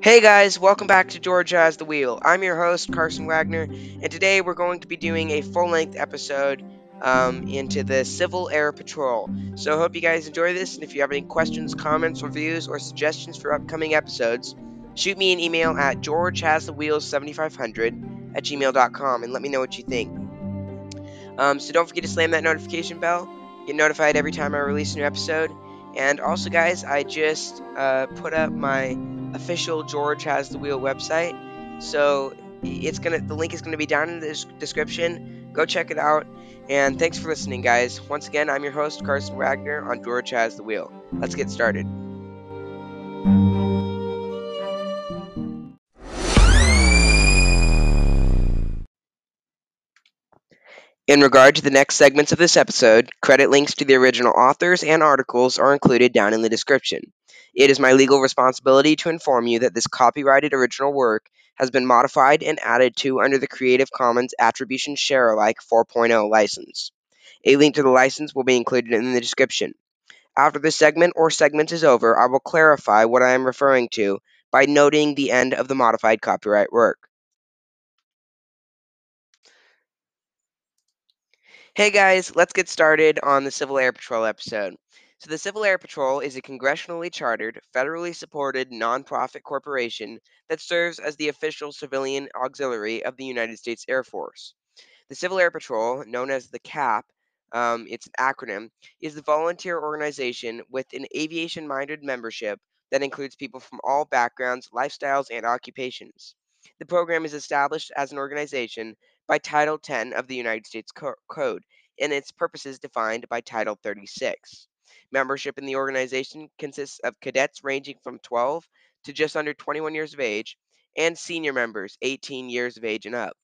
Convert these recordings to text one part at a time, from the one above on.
Hey guys, welcome back to George Has the Wheel. I'm your host, Carson Wagner, and today we're going to be doing a full length episode um, into the Civil Air Patrol. So hope you guys enjoy this, and if you have any questions, comments, reviews, or suggestions for upcoming episodes, shoot me an email at georgehasthewheels7500 at gmail.com and let me know what you think. Um, so don't forget to slam that notification bell, get notified every time I release a new episode. And also, guys, I just uh, put up my official George Has the Wheel website. So it's gonna the link is gonna be down in the description. Go check it out. And thanks for listening, guys. Once again, I'm your host Carson Wagner on George Has the Wheel. Let's get started. In regard to the next segments of this episode, credit links to the original authors and articles are included down in the description. It is my legal responsibility to inform you that this copyrighted original work has been modified and added to under the Creative Commons Attribution Share Alike 4.0 license. A link to the license will be included in the description. After this segment or segment is over, I will clarify what I am referring to by noting the end of the modified copyright work. Hey guys, let's get started on the Civil Air Patrol episode. So, the Civil Air Patrol is a congressionally chartered, federally supported nonprofit corporation that serves as the official civilian auxiliary of the United States Air Force. The Civil Air Patrol, known as the CAP, um, it's an acronym, is the volunteer organization with an aviation minded membership that includes people from all backgrounds, lifestyles, and occupations. The program is established as an organization by Title 10 of the United States Co- Code, and its purposes defined by Title 36. Membership in the organization consists of cadets ranging from 12 to just under 21 years of age, and senior members 18 years of age and up.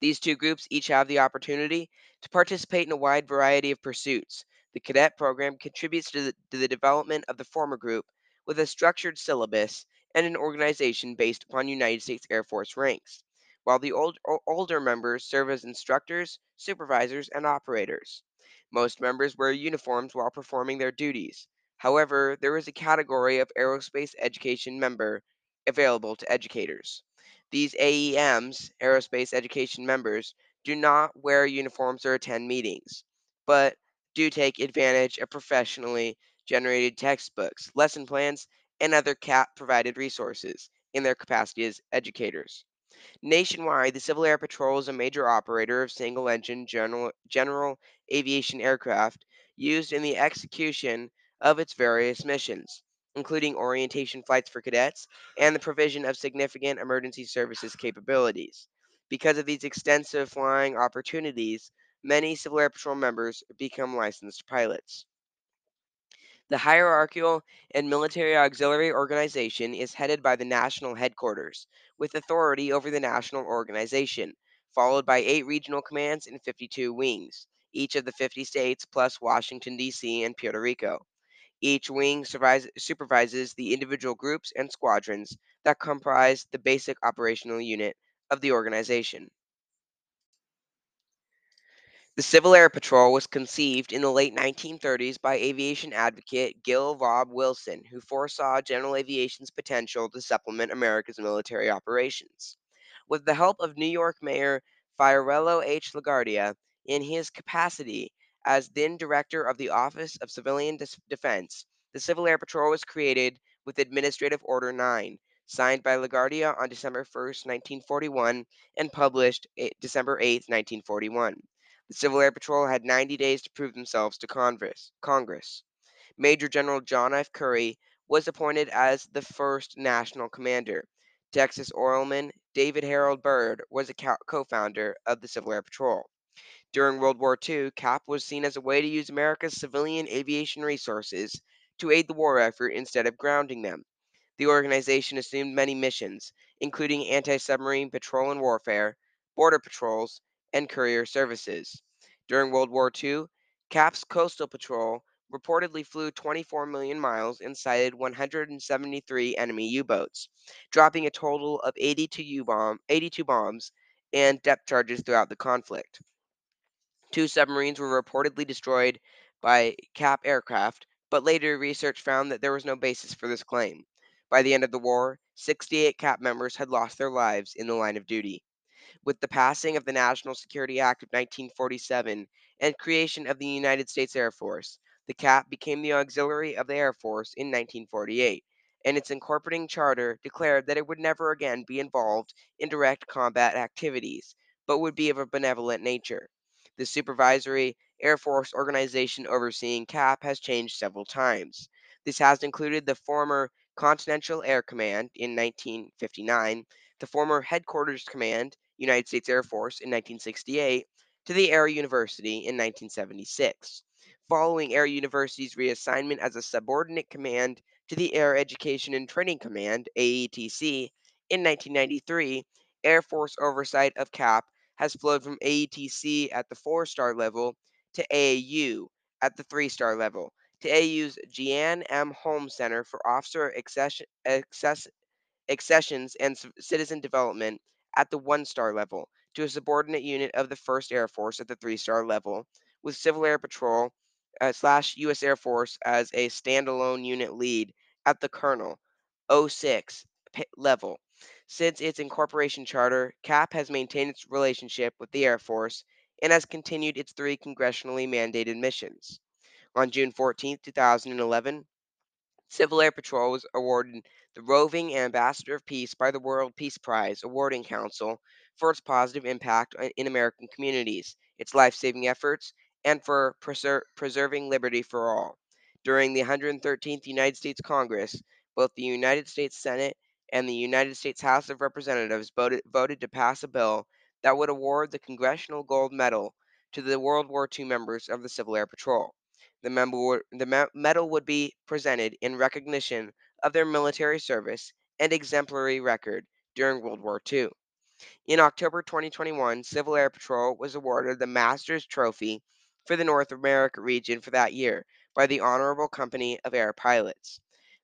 These two groups each have the opportunity to participate in a wide variety of pursuits. The cadet program contributes to the, to the development of the former group with a structured syllabus and an organization based upon United States Air Force ranks while the old, older members serve as instructors, supervisors, and operators. Most members wear uniforms while performing their duties. However, there is a category of aerospace education member available to educators. These AEMs, aerospace education members, do not wear uniforms or attend meetings, but do take advantage of professionally generated textbooks, lesson plans, and other CAP provided resources in their capacity as educators. Nationwide, the Civil Air Patrol is a major operator of single engine general, general aviation aircraft used in the execution of its various missions, including orientation flights for cadets and the provision of significant emergency services capabilities. Because of these extensive flying opportunities, many Civil Air Patrol members become licensed pilots. The hierarchical and military auxiliary organization is headed by the national headquarters, with authority over the national organization, followed by eight regional commands and 52 wings, each of the 50 states plus Washington, D.C. and Puerto Rico. Each wing supervises the individual groups and squadrons that comprise the basic operational unit of the organization. The Civil Air Patrol was conceived in the late 1930s by aviation advocate Gill Robb Wilson, who foresaw general aviation's potential to supplement America's military operations. With the help of New York Mayor Fiorello H. LaGuardia, in his capacity as then director of the Office of Civilian Defense, the Civil Air Patrol was created with Administrative Order 9, signed by LaGuardia on December 1, 1941, and published eh, December 8, 1941. The Civil Air Patrol had 90 days to prove themselves to Congress. Major General John F. Curry was appointed as the first national commander. Texas Oilman David Harold Byrd was a co founder of the Civil Air Patrol. During World War II, CAP was seen as a way to use America's civilian aviation resources to aid the war effort instead of grounding them. The organization assumed many missions, including anti submarine patrol and warfare, border patrols, and courier services. During World War II, CAP's Coastal Patrol reportedly flew 24 million miles and sighted 173 enemy U boats, dropping a total of 82, U-bomb, 82 bombs and depth charges throughout the conflict. Two submarines were reportedly destroyed by CAP aircraft, but later research found that there was no basis for this claim. By the end of the war, 68 CAP members had lost their lives in the line of duty. With the passing of the National Security Act of 1947 and creation of the United States Air Force, the CAP became the auxiliary of the Air Force in 1948, and its incorporating charter declared that it would never again be involved in direct combat activities, but would be of a benevolent nature. The supervisory Air Force organization overseeing CAP has changed several times. This has included the former Continental Air Command in 1959, the former Headquarters Command United States Air Force in 1968 to the Air University in 1976. Following Air University's reassignment as a subordinate command to the Air Education and Training Command, AETC, in 1993, Air Force oversight of CAP has flowed from AETC at the four star level to AAU at the three star level to AAU's Jeanne M. Holmes Center for Officer Accession, Access, accessions and citizen development at the one star level to a subordinate unit of the 1st Air Force at the three star level, with Civil Air Patrol uh, slash U.S. Air Force as a standalone unit lead at the Colonel 06 level. Since its incorporation charter, CAP has maintained its relationship with the Air Force and has continued its three congressionally mandated missions. On June 14, 2011, Civil Air Patrol was awarded the Roving Ambassador of Peace by the World Peace Prize Awarding Council for its positive impact in American communities, its life saving efforts, and for preser- preserving liberty for all. During the 113th United States Congress, both the United States Senate and the United States House of Representatives voted, voted to pass a bill that would award the Congressional Gold Medal to the World War II members of the Civil Air Patrol. The, member, the medal would be presented in recognition of their military service and exemplary record during World War II. In October 2021, Civil Air Patrol was awarded the Masters Trophy for the North America region for that year by the Honorable Company of Air Pilots.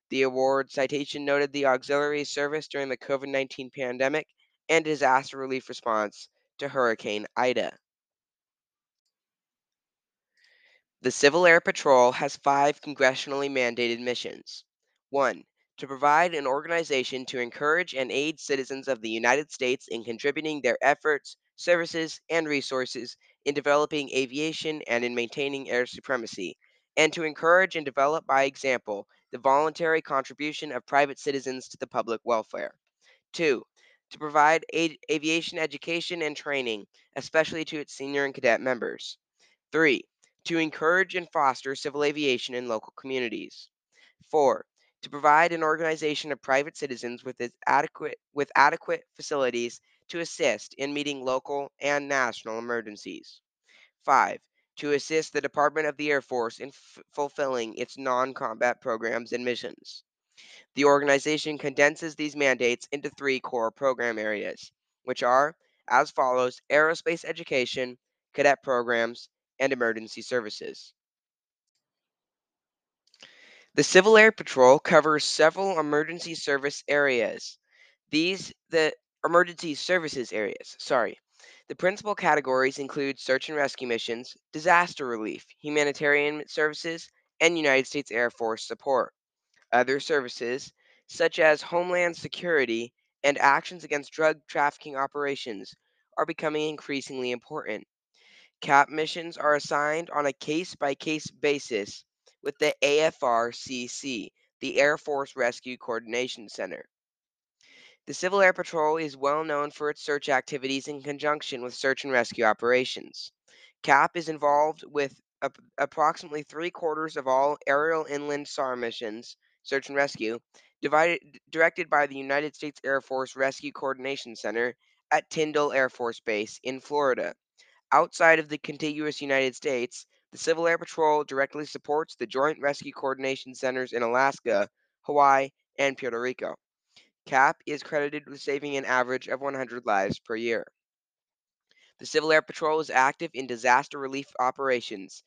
The award citation noted the auxiliary service during the COVID 19 pandemic and disaster relief response to Hurricane Ida. The Civil Air Patrol has five congressionally mandated missions. 1. To provide an organization to encourage and aid citizens of the United States in contributing their efforts, services, and resources in developing aviation and in maintaining air supremacy, and to encourage and develop by example the voluntary contribution of private citizens to the public welfare. 2. To provide aviation education and training, especially to its senior and cadet members. 3 to encourage and foster civil aviation in local communities. 4. To provide an organization of private citizens with adequate with adequate facilities to assist in meeting local and national emergencies. 5. To assist the Department of the Air Force in f- fulfilling its non-combat programs and missions. The organization condenses these mandates into three core program areas, which are as follows aerospace education, cadet programs, and emergency services. The Civil Air Patrol covers several emergency service areas. These, the emergency services areas, sorry. The principal categories include search and rescue missions, disaster relief, humanitarian services, and United States Air Force support. Other services, such as homeland security and actions against drug trafficking operations, are becoming increasingly important. CAP missions are assigned on a case by case basis with the AFRCC, the Air Force Rescue Coordination Center. The Civil Air Patrol is well known for its search activities in conjunction with search and rescue operations. CAP is involved with ap- approximately three quarters of all aerial inland SAR missions, search and rescue, divided, directed by the United States Air Force Rescue Coordination Center at Tyndall Air Force Base in Florida. Outside of the contiguous United States, the Civil Air Patrol directly supports the Joint Rescue Coordination Centers in Alaska, Hawaii, and Puerto Rico. CAP is credited with saving an average of 100 lives per year. The Civil Air Patrol is active in disaster relief operations,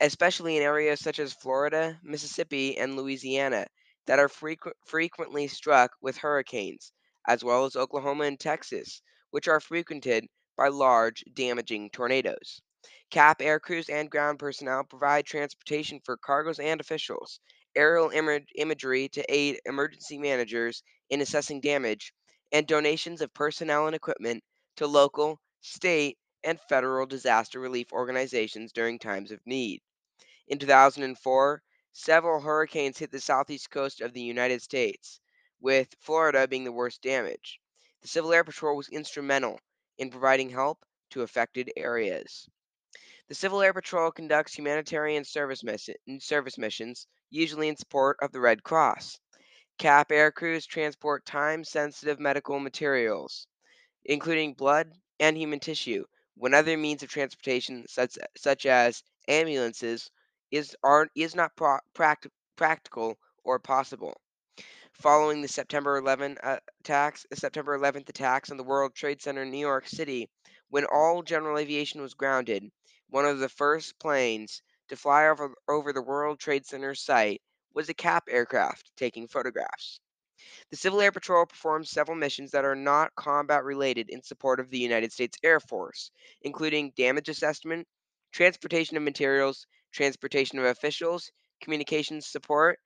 especially in areas such as Florida, Mississippi, and Louisiana that are frequ- frequently struck with hurricanes, as well as Oklahoma and Texas, which are frequented by large, damaging tornadoes. CAP air crews and ground personnel provide transportation for cargoes and officials. aerial ima- imagery to aid emergency managers in assessing damage, and donations of personnel and equipment to local, state, and federal disaster relief organizations during times of need. In 2004, several hurricanes hit the southeast coast of the United States, with Florida being the worst damage. The Civil Air Patrol was instrumental in providing help to affected areas. The Civil Air Patrol conducts humanitarian service, service missions, usually in support of the Red Cross. CAP air crews transport time sensitive medical materials, including blood and human tissue, when other means of transportation, such, such as ambulances, is, are, is not pro- pract- practical or possible. Following the September 11 uh, attacks, September 11th attacks on the World Trade Center in New York City, when all general aviation was grounded, one of the first planes to fly over, over the World Trade Center site was a CAP aircraft taking photographs. The Civil Air Patrol performs several missions that are not combat related in support of the United States Air Force, including damage assessment, transportation of materials, transportation of officials, communications support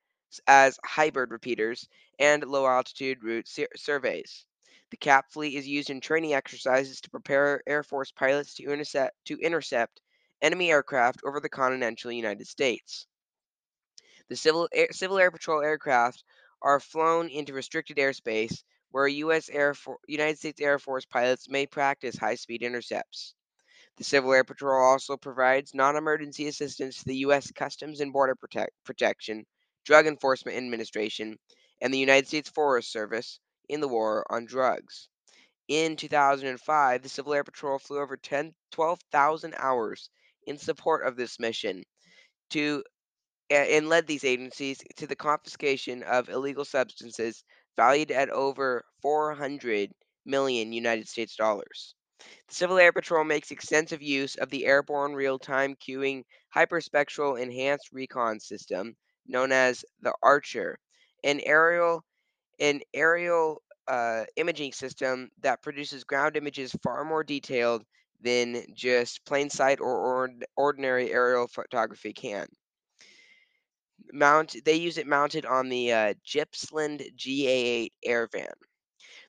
as hybrid repeaters, and low altitude route sur- surveys. The CAP fleet is used in training exercises to prepare Air Force pilots to intercept, to intercept enemy aircraft over the continental United States. The Civil Air, Civil Air Patrol aircraft are flown into restricted airspace where US Air For- United States Air Force pilots may practice high-speed intercepts. The Civil Air Patrol also provides non-emergency assistance to the U.S. Customs and Border Protect- Protection, Drug Enforcement Administration, and the United States Forest Service in the war on drugs. In 2005, the Civil Air Patrol flew over 10, 12,000 hours in support of this mission to and led these agencies to the confiscation of illegal substances valued at over 400 million United States dollars. The Civil Air Patrol makes extensive use of the airborne real-time cueing hyperspectral enhanced recon system known as the Archer, an aerial an aerial uh, imaging system that produces ground images far more detailed than just plain sight or ord- ordinary aerial photography can mount they use it mounted on the uh, Gippsland GA8 Airvan.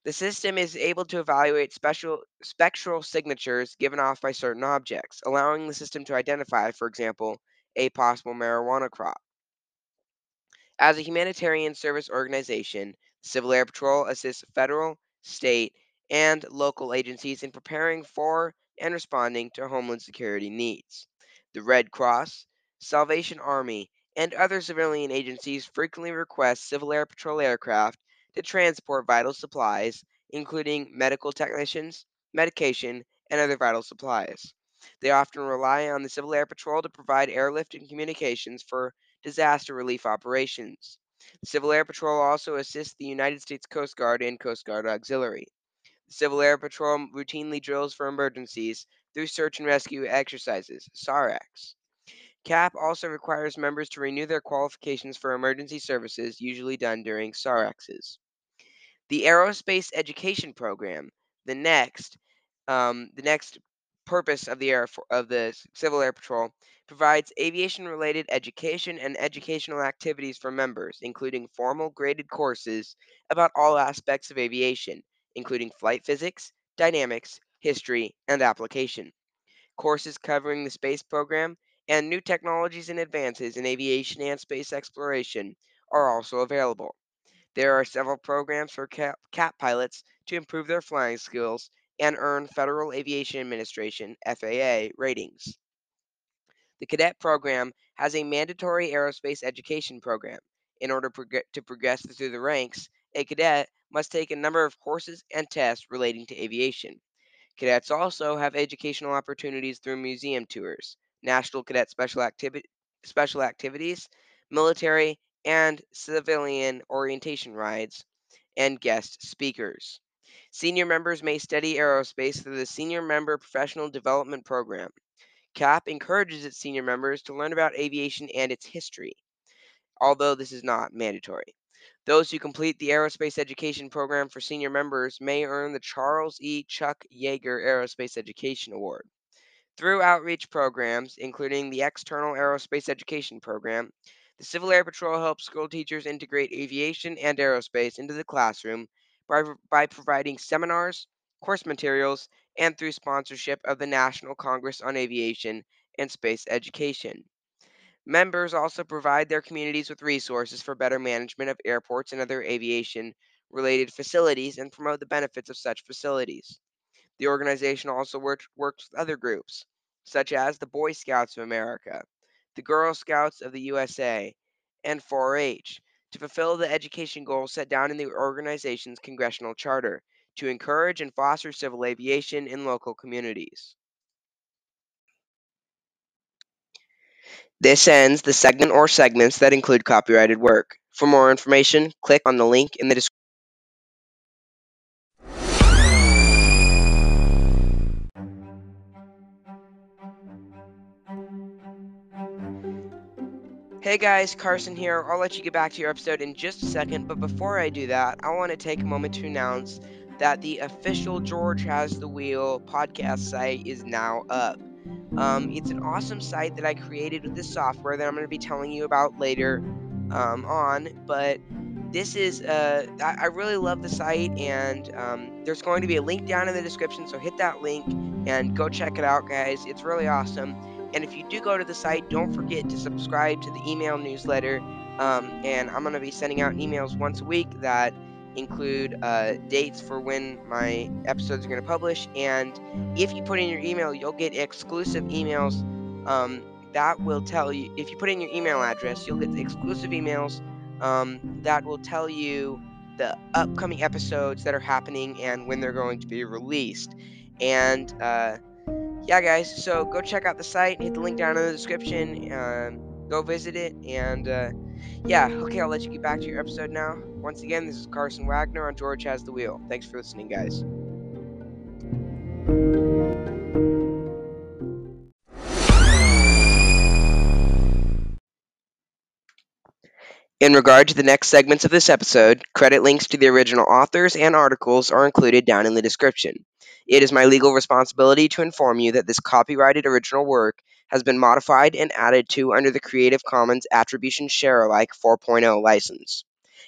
The system is able to evaluate special spectral signatures given off by certain objects, allowing the system to identify, for example, a possible marijuana crop. As a humanitarian service organization, Civil Air Patrol assists federal, state, and local agencies in preparing for and responding to homeland security needs. The Red Cross, Salvation Army, and other civilian agencies frequently request Civil Air Patrol aircraft to transport vital supplies, including medical technicians, medication, and other vital supplies. They often rely on the Civil Air Patrol to provide airlift and communications for disaster relief operations. Civil Air Patrol also assists the United States Coast Guard and Coast Guard Auxiliary. The Civil Air Patrol routinely drills for emergencies through search and rescue exercises, SAREX. CAP also requires members to renew their qualifications for emergency services, usually done during SAREXs. The Aerospace Education Program, the next, um, the next purpose of the Air of the Civil Air Patrol provides aviation-related education and educational activities for members, including formal graded courses about all aspects of aviation, including flight physics, dynamics, history, and application. Courses covering the space program and new technologies and advances in aviation and space exploration are also available. There are several programs for CAP pilots to improve their flying skills and earn Federal Aviation Administration FAA ratings. The cadet program has a mandatory aerospace education program. In order prog- to progress through the ranks, a cadet must take a number of courses and tests relating to aviation. Cadets also have educational opportunities through museum tours, National Cadet Special, Activi- special Activities, military and civilian orientation rides, and guest speakers. Senior members may study aerospace through the Senior Member Professional Development Program. CAP encourages its senior members to learn about aviation and its history, although this is not mandatory. Those who complete the Aerospace Education Program for senior members may earn the Charles E. Chuck Yeager Aerospace Education Award. Through outreach programs, including the External Aerospace Education Program, The Civil Air Patrol helps school teachers integrate aviation and aerospace into the classroom by, by providing seminars, course materials, and through sponsorship of the National Congress on Aviation and Space Education. Members also provide their communities with resources for better management of airports and other aviation related facilities and promote the benefits of such facilities. The organization also works, with other groups, such as the Boy Scouts of America, the Girl Scouts of the USA, and 4 H, to fulfill the education goals set down in the organization's congressional charter to encourage and foster civil aviation in local communities. This ends the segment or segments that include copyrighted work. For more information, click on the link in the description. Hey guys, Carson here. I'll let you get back to your episode in just a second, but before I do that, I want to take a moment to announce that the official George Has the Wheel podcast site is now up. Um, it's an awesome site that I created with this software that I'm going to be telling you about later um, on, but this is uh, I, I, really love the site and um, there's going to be a link down in the description so hit that link and go check it out guys it's really awesome and if you do go to the site, don't forget to subscribe to the email newsletter. Um, and I'm going to be sending out emails once a week that include uh, dates for when my episodes are going to publish. And if you put in your email, you'll get exclusive emails um, that will tell you, if you put in your email address, you'll get exclusive emails um, that will tell you the upcoming episodes that are happening and when they're going to be released. And uh, yeah, guys, so go check out the site, hit the link down in the description, um, go visit it, and uh, yeah, okay, I'll let you get back to your episode now. Once again, this is Carson Wagner on George Has the Wheel. Thanks for listening, guys. In regard to the next segments of this episode, credit links to the original authors and articles are included down in the description. It is my legal responsibility to inform you that this copyrighted original work has been modified and added to under the Creative Commons Attribution Share Alike 4.0 license.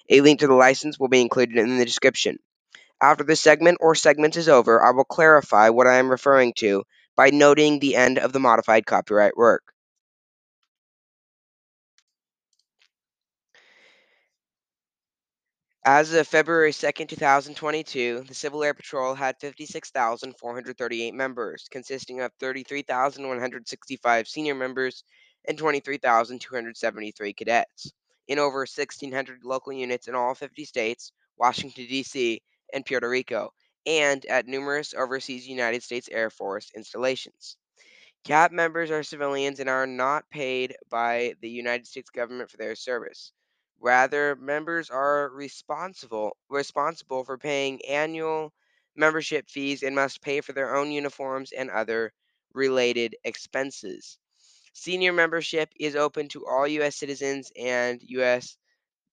A link to the license will be included in the description. After the segment or segment is over, I will clarify what I am referring to by noting the end of the modified copyright work. As of February 2nd, 2022, the Civil Air Patrol had 56,438 members, consisting of 33,165 senior members and 23,273 cadets, in over 1,600 local units in all 50 states, Washington, D.C., and Puerto Rico, and at numerous overseas United States Air Force installations. CAP members are civilians and are not paid by the United States government for their service. Rather, members are responsible responsible for paying annual membership fees and must pay for their own uniforms and other related expenses. Senior membership is open to all U.S. citizens and U.S.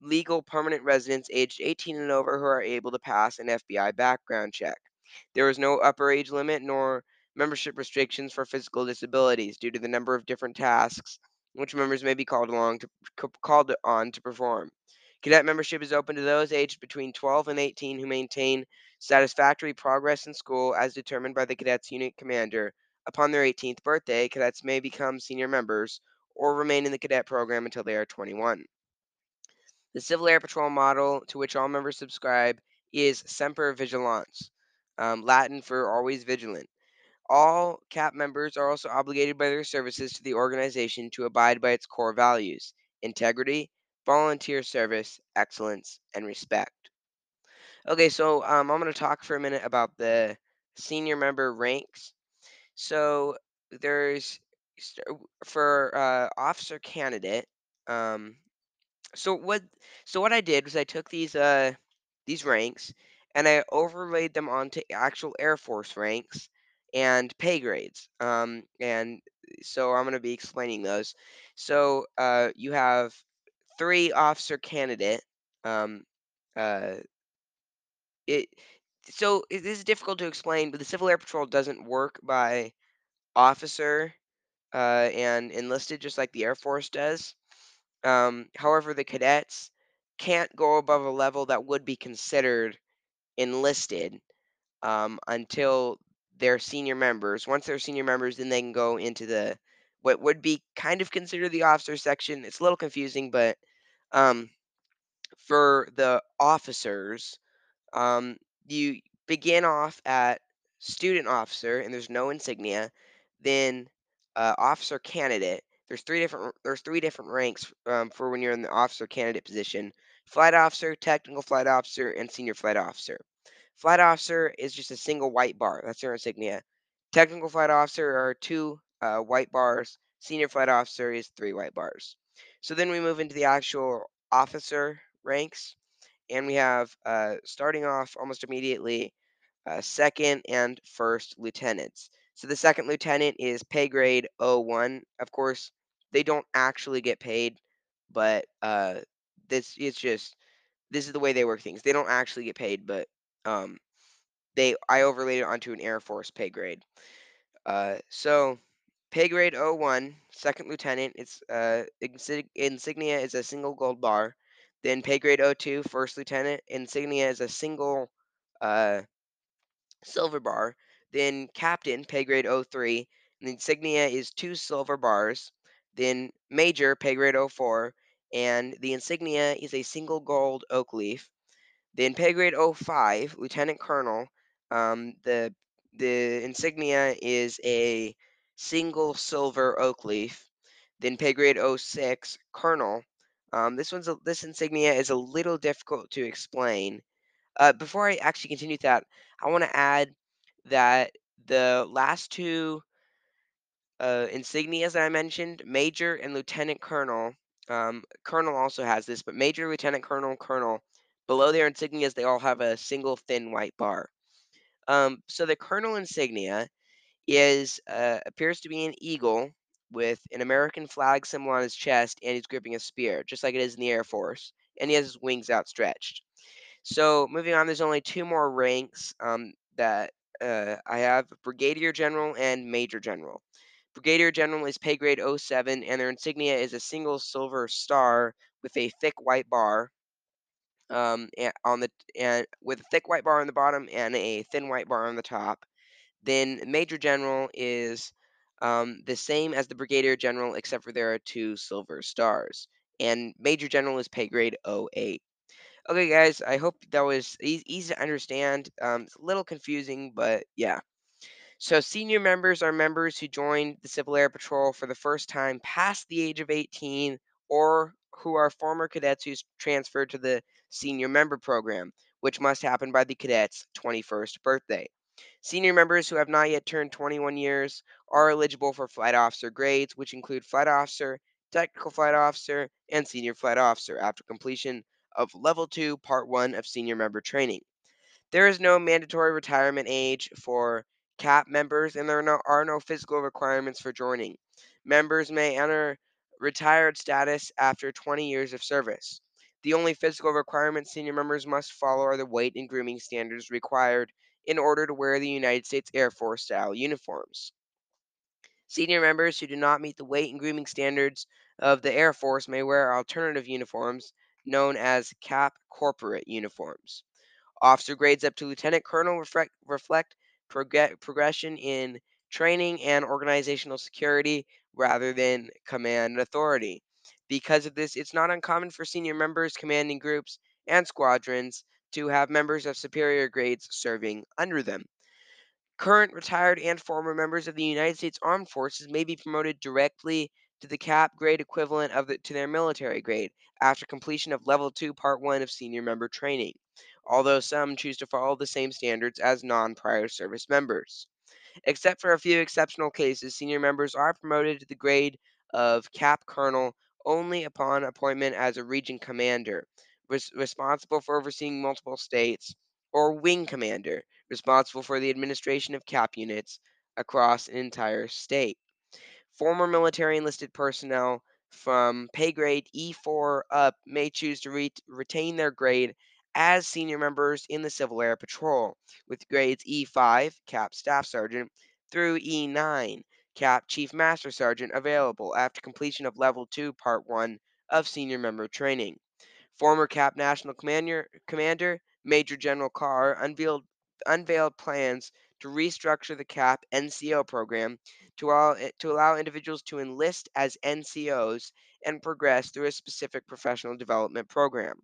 legal permanent residents aged 18 and over who are able to pass an FBI background check. There is no upper age limit nor membership restrictions for physical disabilities due to the number of different tasks which members may be called along to called on to perform. Cadet membership is open to those aged between 12 and 18 who maintain satisfactory progress in school as determined by the cadets unit commander. Upon their 18th birthday, cadets may become senior members or remain in the cadet program until they are 21. The Civil Air Patrol model to which all members subscribe is Semper Vigilans, um, Latin for always vigilant. All CAP members are also obligated by their services to the organization to abide by its core values integrity, volunteer service, excellence, and respect. Okay, so um, I'm going to talk for a minute about the senior member ranks. So there's for uh, officer candidate. Um, so what? So what I did was I took these uh these ranks and I overlaid them onto actual Air Force ranks and pay grades. Um, and so I'm going to be explaining those. So uh, you have three officer candidate. Um, uh, it so it is difficult to explain, but the Civil Air Patrol doesn't work by officer uh, and enlisted just like the Air Force does. Um, however, the cadets can't go above a level that would be considered enlisted um, until they're senior members. Once they're senior members, then they can go into the what would be kind of considered the officer section. It's a little confusing, but um, for the officers, um, you begin off at student officer, and there's no insignia. Then uh, officer candidate. There's three different there's three different ranks um, for when you're in the officer candidate position: flight officer, technical flight officer, and senior flight officer. Flight officer is just a single white bar. That's their insignia. Technical flight officer are two uh, white bars. Senior flight officer is three white bars. So then we move into the actual officer ranks, and we have uh, starting off almost immediately uh, second and first lieutenants. So the second lieutenant is pay grade O1. Of course, they don't actually get paid, but uh, this is just this is the way they work things. They don't actually get paid, but um, they I overlaid it onto an Air Force pay grade. Uh, so pay grade O1, second lieutenant. It's uh, insig- insignia is a single gold bar. Then pay grade O2, first lieutenant. Insignia is a single uh, silver bar. Then captain, pay grade O3. And the insignia is two silver bars. Then major, pay grade O4. And the insignia is a single gold oak leaf. Then pay grade '05, lieutenant colonel. Um, the the insignia is a single silver oak leaf. Then pay grade '06, colonel. Um, this one's a, this insignia is a little difficult to explain. Uh, before I actually continue that, I want to add that the last two uh, insignias that I mentioned, major and lieutenant colonel. Um, colonel also has this, but major, lieutenant colonel, colonel. Below their insignias, they all have a single thin white bar. Um, so the colonel insignia is uh, appears to be an eagle with an American flag symbol on his chest, and he's gripping a spear, just like it is in the Air Force, and he has his wings outstretched. So moving on, there's only two more ranks um, that uh, I have: brigadier general and major general. Brigadier General is pay grade 07, and their insignia is a single silver star with a thick white bar um, on the and with a thick white bar on the bottom and a thin white bar on the top. Then Major General is um, the same as the Brigadier General, except for there are two silver stars. And Major General is pay grade 08. Okay, guys, I hope that was e- easy to understand. Um, it's a little confusing, but yeah. So, senior members are members who joined the Civil Air Patrol for the first time past the age of 18 or who are former cadets who transferred to the senior member program, which must happen by the cadet's 21st birthday. Senior members who have not yet turned 21 years are eligible for flight officer grades, which include flight officer, technical flight officer, and senior flight officer after completion of level 2, part 1 of senior member training. There is no mandatory retirement age for CAP members, and there are no, are no physical requirements for joining. Members may enter retired status after 20 years of service. The only physical requirements senior members must follow are the weight and grooming standards required in order to wear the United States Air Force style uniforms. Senior members who do not meet the weight and grooming standards of the Air Force may wear alternative uniforms known as CAP corporate uniforms. Officer grades up to lieutenant colonel reflect, reflect prog- progression in training and organizational security rather than command authority. Because of this, it's not uncommon for senior members commanding groups and squadrons to have members of superior grades serving under them. Current, retired, and former members of the United States Armed Forces may be promoted directly to the cap grade equivalent of the, to their military grade after completion of level 2 part 1 of senior member training, although some choose to follow the same standards as non-prior service members. Except for a few exceptional cases, senior members are promoted to the grade of cap colonel only upon appointment as a region commander, res- responsible for overseeing multiple states, or wing commander, responsible for the administration of cap units across an entire state. Former military enlisted personnel from pay grade E4 up may choose to re- retain their grade as senior members in the Civil Air Patrol, with grades E5, Cap Staff Sergeant, through E9, Cap Chief Master Sergeant, available after completion of Level 2, Part 1 of senior member training. Former CAP National Commander, Commander Major General Carr unveiled, unveiled plans to restructure the CAP NCO program to allow, eh, to allow individuals to enlist as NCOs and progress through a specific professional development program.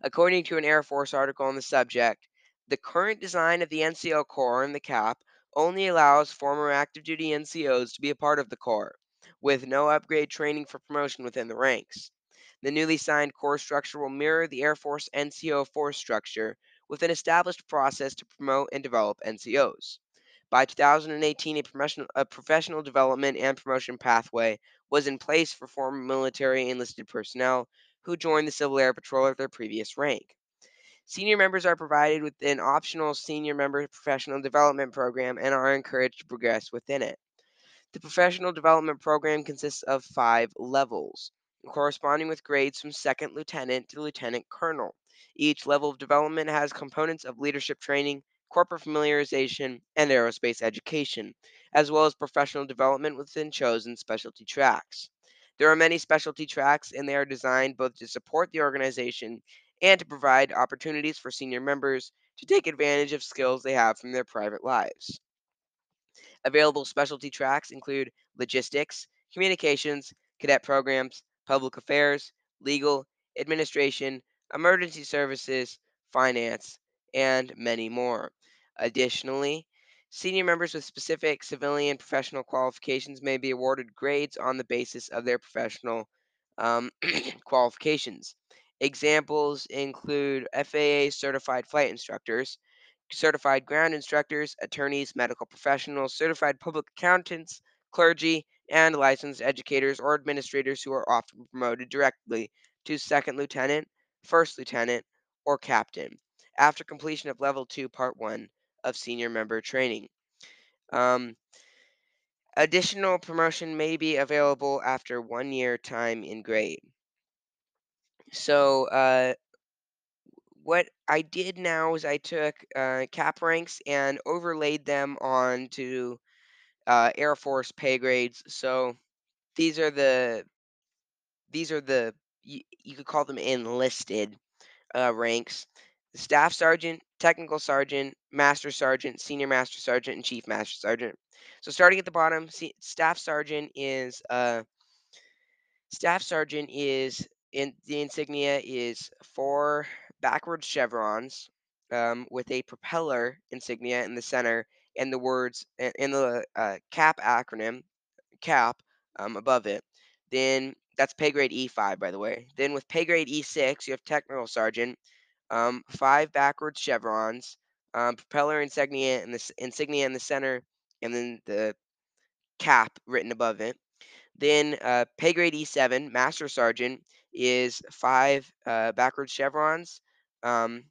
According to an Air Force article on the subject, the current design of the NCO Corps and the CAP only allows former active duty NCOs to be a part of the Corps, with no upgrade training for promotion within the ranks. The newly signed Corps structure will mirror the Air Force NCO force structure with an established process to promote and develop NCOs. By 2018, a professional, a professional development and promotion pathway was in place for former military enlisted personnel who joined the Civil Air Patrol at their previous rank. Senior members are provided with an optional senior member professional development program and are encouraged to progress within it. The professional development program consists of five levels, corresponding with grades from second lieutenant to lieutenant colonel. Each level of development has components of leadership training, corporate familiarization, and aerospace education, as well as professional development within chosen specialty tracks. There are many specialty tracks, and they are designed both to support the organization and to provide opportunities for senior members to take advantage of skills they have from their private lives. Available specialty tracks include logistics, communications, cadet programs, public affairs, legal, administration, emergency services, finance, and many more. Additionally, senior members with specific civilian professional qualifications may be awarded grades on the basis of their professional um, qualifications. Examples include FAA certified flight instructors, certified ground instructors, attorneys, medical professionals, certified public accountants, clergy, and licensed educators or administrators who are often promoted directly to second lieutenant, first lieutenant, or captain after completion of level 2 part 1 of senior member training. Um, additional promotion may be available after one year time in grade. So, uh, what I did now is I took uh, cap ranks and overlaid them onto uh, Air Force pay grades. So these are the these are the you, you could call them enlisted uh, ranks: staff sergeant, technical sergeant, master sergeant, senior master sergeant, and chief master sergeant. So starting at the bottom, staff sergeant is uh, staff sergeant is in the insignia is four backwards chevrons um, with a propeller insignia in the center and the words in the uh, CAP acronym, CAP, um, above it. Then that's pay grade E5, by the way. Then with pay grade E6, you have technical sergeant, um, five backwards chevrons, um, propeller insignia in the insignia in the center, and then the cap written above it. Then uh, pay grade E7, master sergeant, is five uh, backwards chevrons. Um,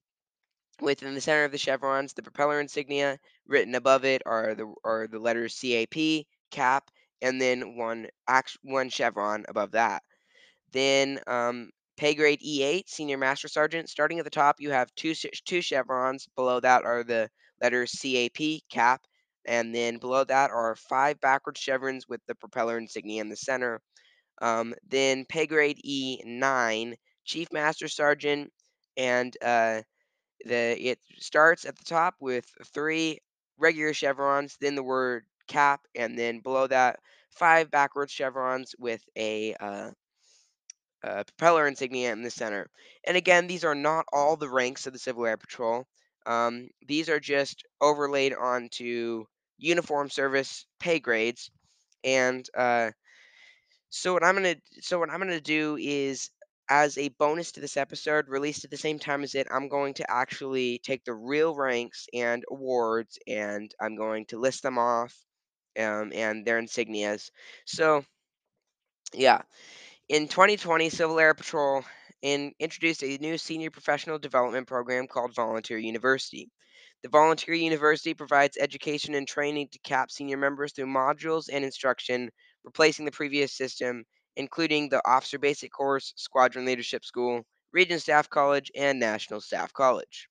within the center of the chevrons, the propeller insignia written above it are the are the letters CAP, cap, and then one act, one chevron above that. Then um, pay grade E8, senior master sergeant. Starting at the top, you have two two chevrons. Below that are the letters CAP, cap, and then below that are five backwards chevrons with the propeller insignia in the center. Um, then pay grade E9, chief master sergeant, and uh, the it starts at the top with three regular chevrons, then the word cap, and then below that five backwards chevrons with a uh, uh, propeller insignia in the center. And again, these are not all the ranks of the Civil Air Patrol. Um, these are just overlaid onto uniform service pay grades. And uh, so what I'm gonna so what I'm gonna do is as a bonus to this episode, released at the same time as it, I'm going to actually take the real ranks and awards and I'm going to list them off um, and their insignias. So, yeah. In 2020, Civil Air Patrol in, introduced a new senior professional development program called Volunteer University. The Volunteer University provides education and training to CAP senior members through modules and instruction, replacing the previous system including the Officer Basic Course, Squadron Leadership School, Region Staff College, and National Staff College.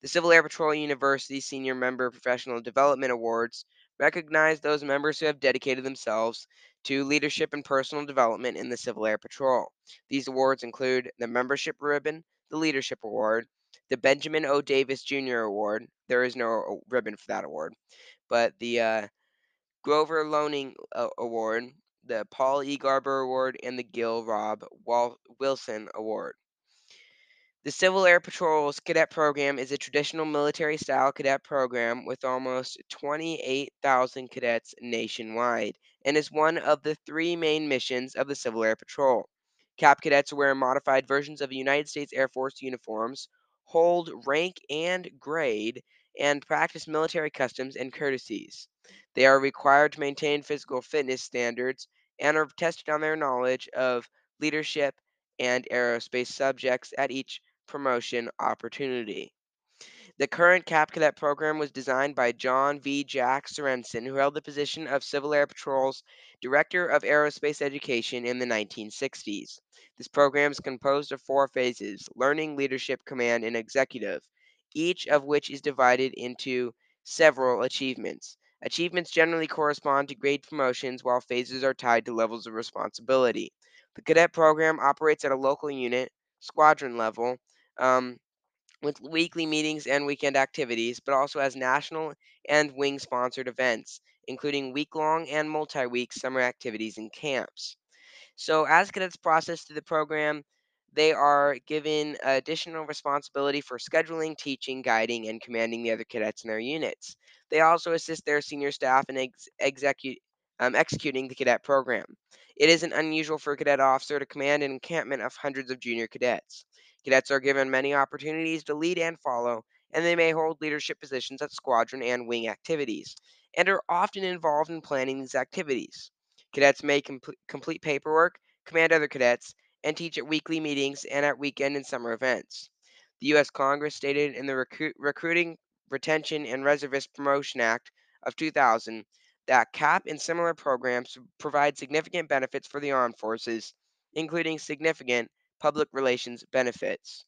The Civil Air Patrol University Senior Member Professional Development Awards recognize those members who have dedicated themselves to leadership and personal development in the Civil Air Patrol. These awards include the Membership Ribbon, the Leadership Award, the Benjamin O. Davis Jr. Award. There is no ribbon for that award, but the uh, Grover Loening uh, Award, the Paul E. Garber Award, and the Gill Robb Wal- Wilson Award. The Civil Air Patrol's cadet program is a traditional military style cadet program with almost 28,000 cadets nationwide and is one of the three main missions of the Civil Air Patrol. Cap cadets wear modified versions of United States Air Force uniforms, hold rank and grade, and practice military customs and courtesies. They are required to maintain physical fitness standards and are tested on their knowledge of leadership and aerospace subjects at each promotion opportunity. The current Cap Cadet program was designed by John V. Jack Sorensen, who held the position of Civil Air Patrol's Director of Aerospace Education in the 1960s. This program is composed of four phases learning, leadership, command, and executive, each of which is divided into several achievements. Achievements generally correspond to grade promotions, while phases are tied to levels of responsibility. The cadet program operates at a local unit, squadron level, um, with weekly meetings and weekend activities, but also has national and wing sponsored events, including week long and multi week summer activities and camps. So, as cadets process through the program, they are given additional responsibility for scheduling, teaching, guiding, and commanding the other cadets in their units. They also assist their senior staff in ex- execu- um, executing the cadet program. It isn't unusual for a cadet officer to command an encampment of hundreds of junior cadets. Cadets are given many opportunities to lead and follow, and they may hold leadership positions at squadron and wing activities, and are often involved in planning these activities. Cadets may com- complete paperwork, command other cadets, and teach at weekly meetings and at weekend and summer events. The U.S. Congress stated in the Recru- Recruiting, Retention, and Reservist Promotion Act of 2000 that CAP and similar programs provide significant benefits for the armed forces, including significant public relations benefits.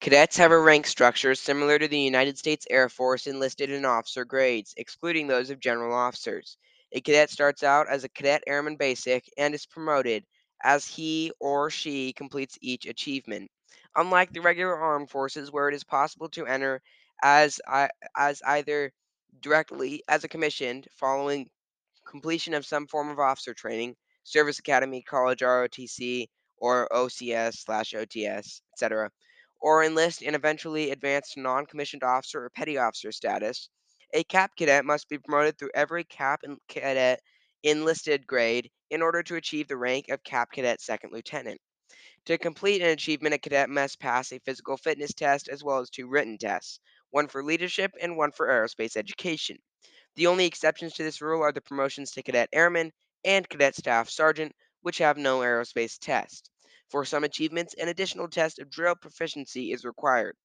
Cadets have a rank structure similar to the United States Air Force enlisted and officer grades, excluding those of general officers. A cadet starts out as a cadet airman basic and is promoted as he or she completes each achievement. Unlike the regular armed forces, where it is possible to enter as, as either directly as a commissioned following completion of some form of officer training, service academy, college ROTC, or OCS slash OTS, etc., or enlist and eventually advance to non-commissioned officer or petty officer status, a cap cadet must be promoted through every cap and cadet enlisted grade in order to achieve the rank of cap cadet second lieutenant. To complete an achievement, a cadet must pass a physical fitness test as well as two written tests, one for leadership and one for aerospace education. The only exceptions to this rule are the promotions to cadet airman and cadet staff sergeant, which have no aerospace test. For some achievements, an additional test of drill proficiency is required.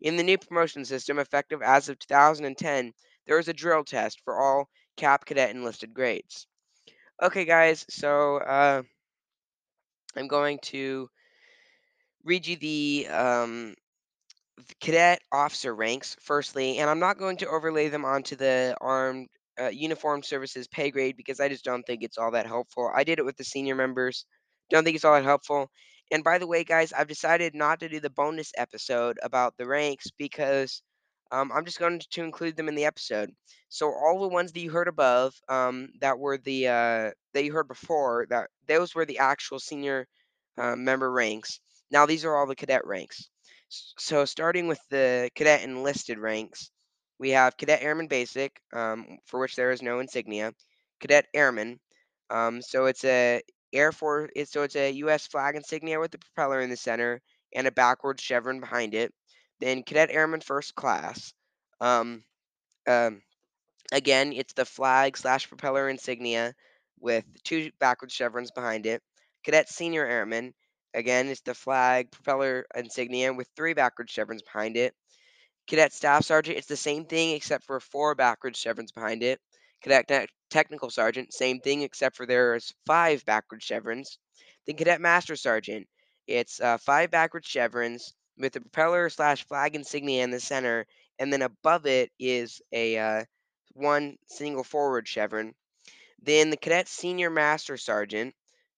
In the new promotion system, effective as of 2010, there is a drill test for all cap cadet enlisted grades. Okay, guys, so uh, I'm going to read you the um, cadet officer ranks, firstly, and I'm not going to overlay them onto the armed uh, uniformed services pay grade because I just don't think it's all that helpful. I did it with the senior members. Don't think it's all that helpful. And by the way, guys, I've decided not to do the bonus episode about the ranks because um, I'm just going to include them in the episode. So all the ones that you heard above, um, that were the uh, that you heard before, that those were the actual senior uh, member ranks. Now these are all the cadet ranks. So starting with the cadet enlisted ranks, we have Cadet Airman Basic, um, for which there is no insignia. Cadet Airman, um, so it's a Air Force, so it's a U.S. flag insignia with the propeller in the center and a backwards chevron behind it. Then Cadet Airman First Class, um, um, again, it's the flag slash propeller insignia with two backwards chevrons behind it. Cadet Senior Airman, again, it's the flag propeller insignia with three backwards chevrons behind it. Cadet Staff Sergeant, it's the same thing except for four backwards chevrons behind it. Cadet te- Technical Sergeant, same thing except for there's five backwards chevrons. Then Cadet Master Sergeant, it's uh, five backwards chevrons with the propeller slash flag insignia in the center, and then above it is a uh, one single forward chevron. Then the cadet senior master sergeant,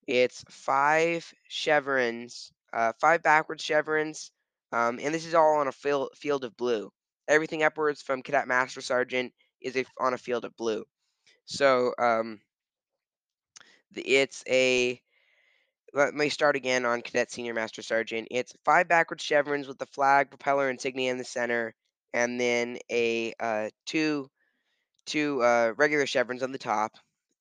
it's five chevrons, uh, five backwards chevrons, um, and this is all on a fil- field of blue. Everything upwards from cadet master sergeant is a, on a field of blue. So um, it's a let me start again on Cadet Senior Master Sergeant. It's five backwards chevrons with the flag, propeller, insignia in the center, and then a uh, two two uh, regular chevrons on the top.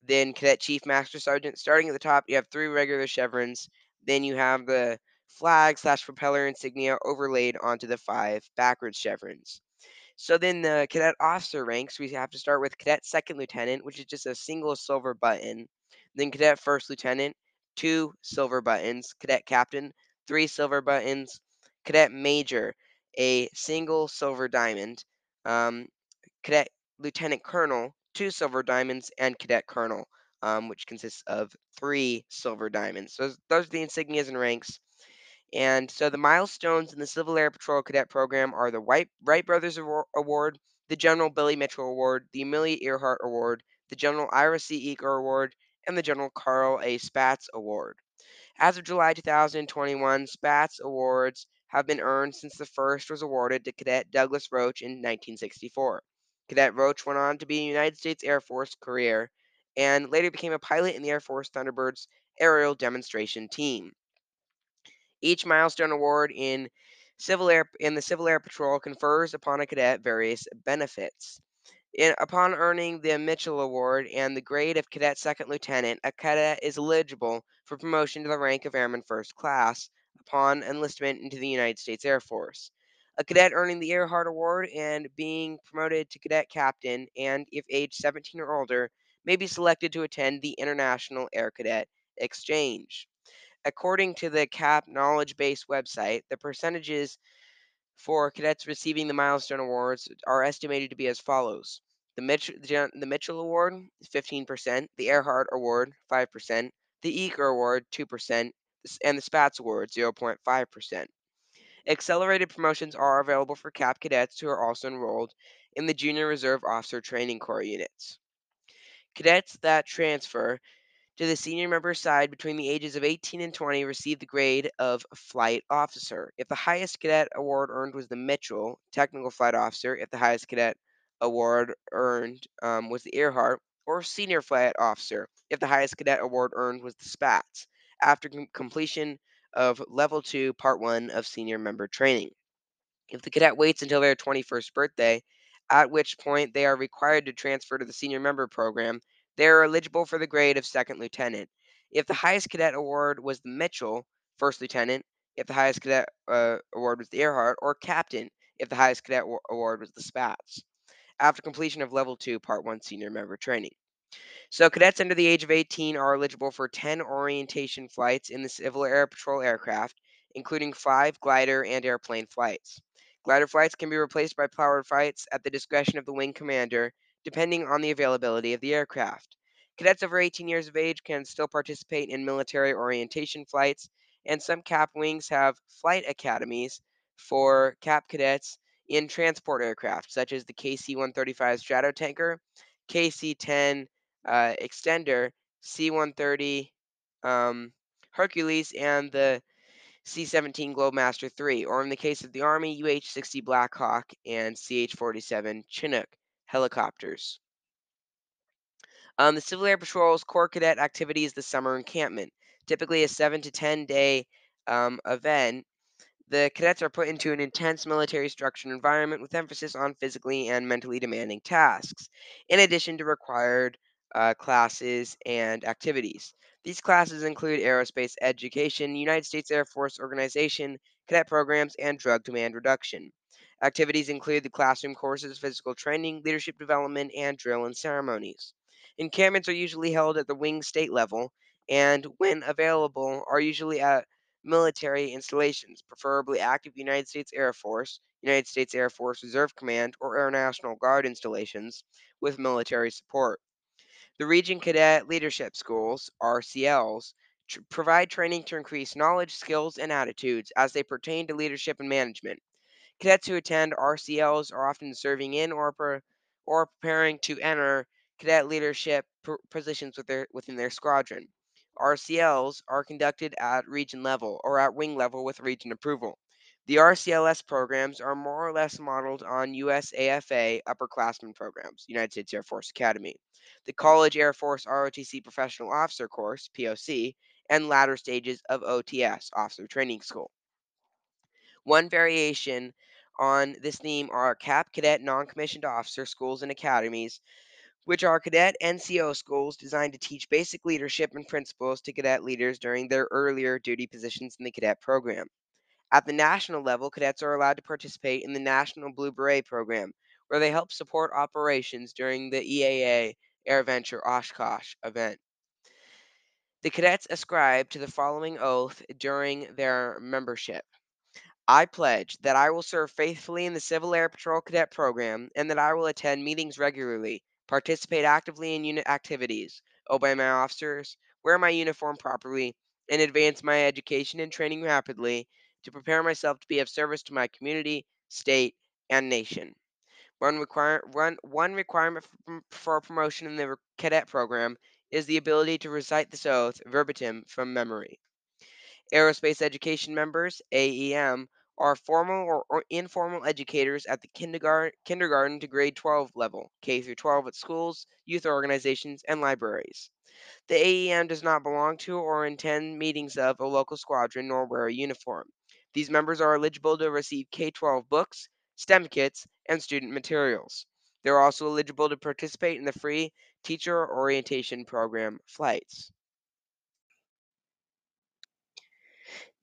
Then Cadet Chief Master Sergeant. Starting at the top, you have three regular chevrons. Then you have the flag slash propeller insignia overlaid onto the five backwards chevrons. So then the cadet officer ranks, we have to start with cadet second lieutenant, which is just a single silver button. Then cadet first lieutenant, two silver buttons. Cadet captain, three silver buttons. Cadet major, a single silver diamond. Um, cadet lieutenant colonel, two silver diamonds, and cadet colonel, um, which consists of three silver diamonds. So those, those are the insignias and ranks. And so the milestones in the Civil Air Patrol Cadet Program are the White, Wright Brothers Award, the General Billy Mitchell Award, the Amelia Earhart Award, the General Ira C. Eaker Award, and the General Carl A. Spaatz Award. As of July 2021, Spaatz Awards have been earned since the first was awarded to Cadet Douglas Roach in 1964. Cadet Roach went on to be a United States Air Force career and later became a pilot in the Air Force Thunderbirds aerial demonstration team. Each milestone award in Civil Air in the Civil Air Patrol confers upon a cadet various benefits. In, upon earning the Mitchell Award and the grade of Cadet Second Lieutenant, a cadet is eligible for promotion to the rank of Airman First Class upon enlistment into the United States Air Force. A cadet earning the Earhart Award and being promoted to cadet captain, and if age 17 or older, may be selected to attend the International Air Cadet Exchange. According to the CAP Knowledge Base website, the percentages for cadets receiving the milestone awards are estimated to be as follows. The Mitchell, the Mitchell Award 15%, the Earhart Award 5%, the Eaker Award 2%, and the Spaatz Award 0.5%. Accelerated promotions are available for CAP cadets who are also enrolled in the Junior Reserve Officer Training Corps units. Cadets that transfer to the senior member side between the ages of 18 and 20 received the grade of flight officer. If the highest cadet award earned was the Mitchell technical flight officer, if the highest cadet award earned um, was the Earhart, or senior flight officer, if the highest cadet award earned was the Spaatz, after com- completion of level 2, part 1 of senior member training. If the cadet waits until their 21st birthday, at which point they are required to transfer to the senior member program, they are eligible for the grade of second lieutenant. If the highest cadet award was the Mitchell, first lieutenant, if the highest cadet uh, award was the Earhart, or captain, if the highest cadet award was the Spaatz, after completion of level 2, part 1 senior member training. So, cadets under the age of 18 are eligible for 10 orientation flights in the Civil Air Patrol aircraft, including five glider and airplane flights. Glider flights can be replaced by powered flights at the discretion of the wing commander depending on the availability of the aircraft. Cadets over 18 years of age can still participate in military orientation flights, and some CAP wings have flight academies for CAP cadets in transport aircraft, such as the KC 135 Stratotanker, KC 10 uh, Extender, C 130 um, Hercules, and the C 17 Globemaster III, or in the case of the Army, UH 60 Blackhawk and CH 47 Chinook helicopters. Um, the Civil Air Patrol's core Cadet activity is the summer encampment, typically a seven to 10 day um, event. The cadets are put into an intense military structured environment with emphasis on physically and mentally demanding tasks, in addition to required uh, classes and activities. These classes include aerospace education, United States Air Force organization, cadet programs, and drug demand reduction. Activities include the classroom courses, physical training, leadership development, and drill and ceremonies. Encampments are usually held at the wing state level, and when available, are usually at military installations, preferably active United States Air Force, United States Air Force Reserve Command, or Air National Guard installations with military support. The Region Cadet Leadership Schools, RCLs, tr- provide training to increase knowledge, skills, and attitudes as they pertain to leadership and management. Cadets who attend RCLs are often serving in or, per, or preparing to enter cadet leadership positions with their, within their squadron. RCLs are conducted at region level or at wing level with region approval. The RCLS programs are more or less modeled on USAFA upperclassmen programs, United States Air Force Academy, the College Air Force ROTC Professional Officer Course, POC, and latter stages of OTS, Officer Training School. One variation on this theme are CAP Cadet Non Commissioned Officer Schools and Academies, which are cadet NCO schools designed to teach basic leadership and principles to cadet leaders during their earlier duty positions in the cadet program. At the national level, cadets are allowed to participate in the National Blue Beret program, where they help support operations during the EAA AirVenture Oshkosh event. The cadets ascribe to the following oath during their membership. I pledge that I will serve faithfully in the Civil Air Patrol Cadet Program and that I will attend meetings regularly, participate actively in unit activities, obey my officers, wear my uniform properly, and advance my education and training rapidly to prepare myself to be of service to my community, state, and nation. One, require, one, requirement for promotion in the cadet program is the ability to recite this oath verbatim from memory. Aerospace Education members, AEM, are formal or, or, informal educators at the kindergarten, kindergarten to grade 12 level, K through 12 at schools, youth organizations, and libraries. The AEM does not belong to or attend meetings of a local squadron nor wear a uniform. These members are eligible to receive K 12 books, STEM kits, and student materials. They're also eligible to participate in the free teacher orientation program flights.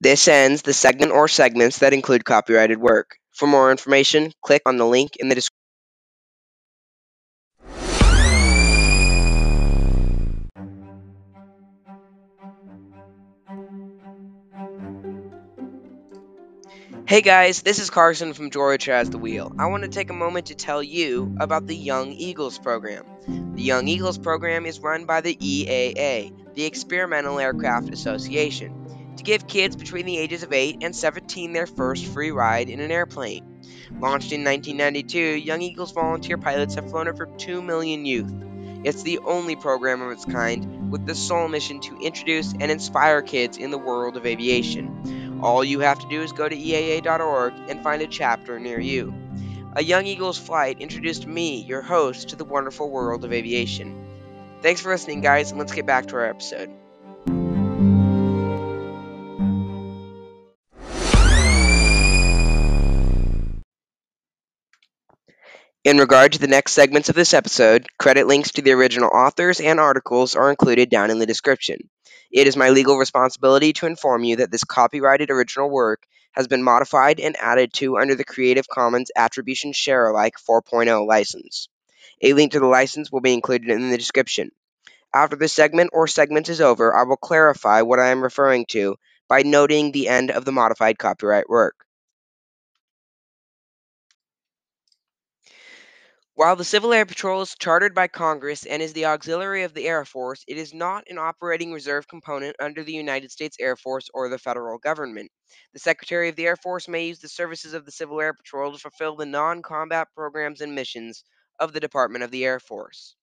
This ends the segment or segments that include copyrighted work. For more information, click on the link in the description. Hey guys, this is Carson from George Has the Wheel. I want to take a moment to tell you about the Young Eagles program. The Young Eagles program is run by the EAA, the Experimental Aircraft Association, to give kids between the ages of 8 and 17 their first free ride in an airplane. Launched in 1992, Young Eagles volunteer pilots have flown over 2 million youth. It's the only program of its kind with the sole mission to introduce and inspire kids in the world of aviation. All you have to do is go to EAA.org and find a chapter near you. A Young Eagles flight introduced me, your host, to the wonderful world of aviation. Thanks for listening, guys, and let's get back to our episode. In regard to the next segments of this episode, credit links to the original authors and articles are included down in the description. It is my legal responsibility to inform you that this copyrighted original work has been modified and added to under the Creative Commons Attribution Share Alike 4.0 license. A link to the license will be included in the description. After this segment or segments is over, I will clarify what I am referring to by noting the end of the modified copyright work. While the Civil Air Patrol is chartered by Congress and is the auxiliary of the Air Force, it is not an operating reserve component under the United States Air Force or the federal government. The Secretary of the Air Force may use the services of the Civil Air Patrol to fulfill the non combat programs and missions of the Department of the Air Force.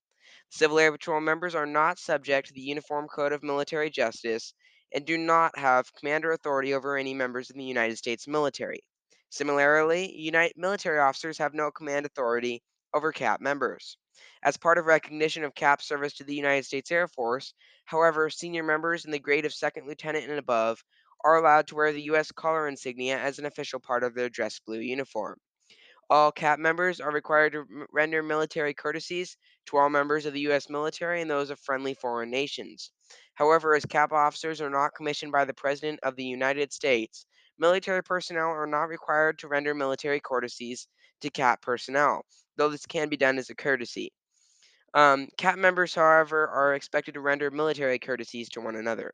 Civil Air Patrol members are not subject to the Uniform Code of Military Justice and do not have commander authority over any members of the United States military. Similarly, military officers have no command authority over CAP members. As part of recognition of CAP service to the United States Air Force, however, senior members in the grade of second lieutenant and above are allowed to wear the U.S. collar insignia as an official part of their dress blue uniform. All CAP members are required to render military courtesies to all members of the U.S. military and those of friendly foreign nations. However, as CAP officers are not commissioned by the President of the United States, military personnel are not required to render military courtesies to CAP personnel, though this can be done as a courtesy. Um, CAP members, however, are expected to render military courtesies to one another.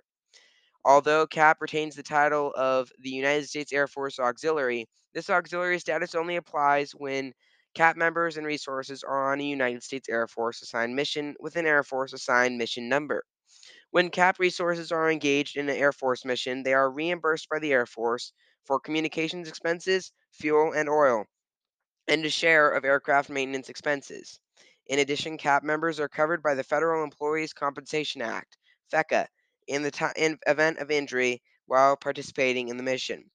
Although CAP retains the title of the United States Air Force Auxiliary, this auxiliary status only applies when CAP members and resources are on a United States Air Force assigned mission with an Air Force assigned mission number. When CAP resources are engaged in an Air Force mission, they are reimbursed by the Air Force for communications expenses, fuel, and oil, and a share of aircraft maintenance expenses. In addition, CAP members are covered by the Federal Employees Compensation Act, FECA, in the ti in event of injury while participating in the mission.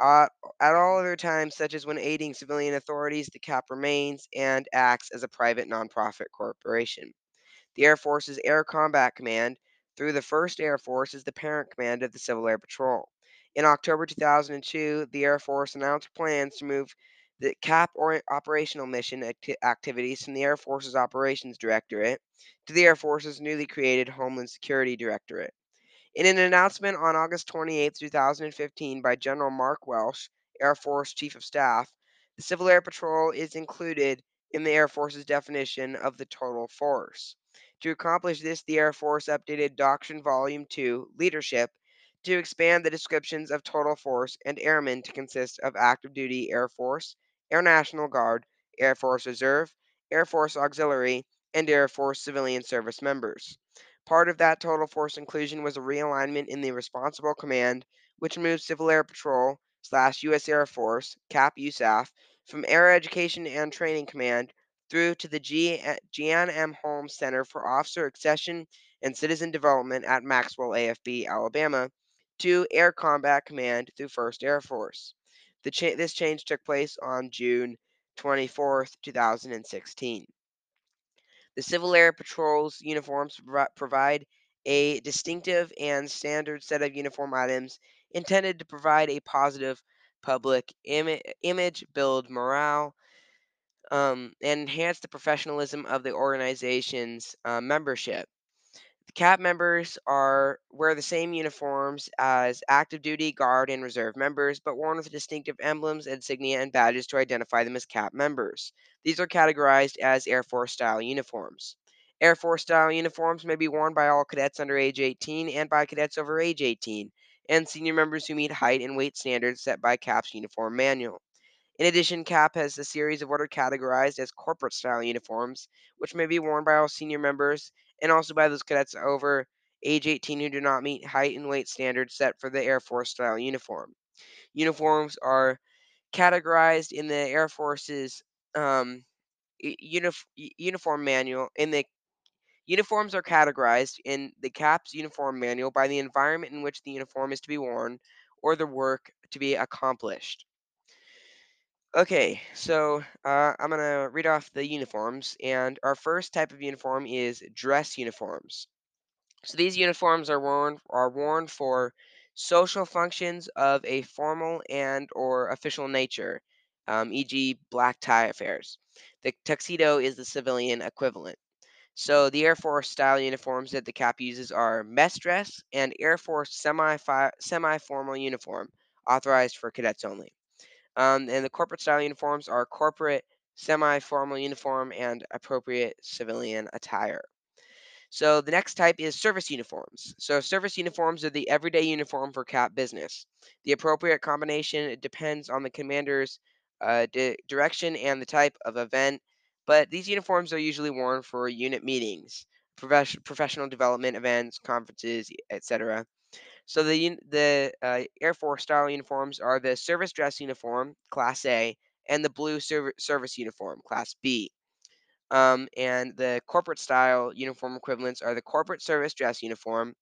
Uh, at all other times, such as when aiding civilian authorities, the CAP remains and acts as a private nonprofit corporation. The Air Force's Air Combat Command, through the 1st Air Force, is the parent command of the Civil Air Patrol. In October 2002, the Air Force announced plans to move the CAP or operational mission acti- activities from the Air Force's Operations Directorate to the Air Force's newly created Homeland Security Directorate. In an announcement on August 28, 2015, by General Mark Welsh, Air Force Chief of Staff, the Civil Air Patrol is included in the Air Force's definition of the total force. To accomplish this, the Air Force updated Doctrine Volume 2, Leadership, to expand the descriptions of total force and airmen to consist of active duty Air Force, Air National Guard, Air Force Reserve, Air Force Auxiliary, and Air Force civilian service members. Part of that total force inclusion was a realignment in the responsible command, which moved Civil Air Patrol slash U.S. Air Force (CAP USAF) from Air Education and Training Command through to the G- eh, Jan M. Holmes Center for Officer Accession and Citizen Development at Maxwell AFB, Alabama, to Air Combat Command through 1st Air Force. The cha- this change took place on June 24, 2016. The Civil Air Patrol's uniforms provide a distinctive and standard set of uniform items intended to provide a positive public Im- image, build morale, um, and enhance the professionalism of the organization's uh, membership. CAP members are wear the same uniforms as active duty, guard, and reserve members, but worn with distinctive emblems, insignia, and badges to identify them as CAP members. These are categorized as Air Force style uniforms. Air Force style uniforms may be worn by all cadets under age 18 and by cadets over age 18, and senior members who meet height and weight standards set by CAP's uniform manual. In addition, CAP has a series of what are categorized as corporate style uniforms, which may be worn by all senior members and also by those cadets over age 18 who do not meet height and weight standards set for the Air Force style uniform. Uniforms are categorized in the Air Force's um, unif- uniform manual. In the uniforms are categorized in the CAP's uniform manual by the environment in which the uniform is to be worn or the work to be accomplished. Okay, so uh, I'm gonna read off the uniforms, and our first type of uniform is dress uniforms. So these uniforms are worn are worn for social functions of a formal and or official nature, um, e.g., black tie affairs. The tuxedo is the civilian equivalent. So the Air Force style uniforms that the CAP uses are mess dress and Air Force semi semi formal uniform, authorized for cadets only. Um, and the corporate style uniforms are corporate, semi formal uniform, and appropriate civilian attire. So the next type is service uniforms. So service uniforms are the everyday uniform for CAP business. The appropriate combination depends on the commander's uh, di- direction and the type of event, but these uniforms are usually worn for unit meetings, profes- professional development events, conferences, etc. So the the uh, Air Force style uniforms are the service dress uniform, Class A, and the blue serv- service uniform, Class B. Um, and the corporate style uniform equivalents are the corporate service dress uniform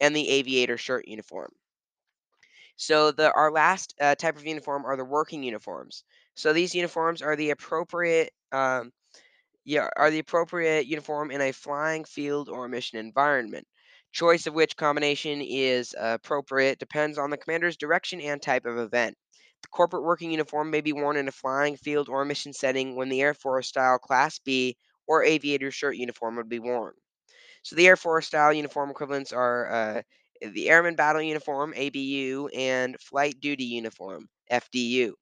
and the aviator shirt uniform. So the our last uh, type of uniform are the working uniforms. So these uniforms are the appropriate um, yeah, are the appropriate uniform in a flying field or mission environment. Choice of which combination is appropriate depends on the commander's direction and type of event. The corporate working uniform may be worn in a flying field or mission setting when the Air Force style Class B or aviator shirt uniform would be worn. So the Air Force style uniform equivalents are uh, the Airman Battle Uniform (ABU) and Flight Duty Uniform (FDU).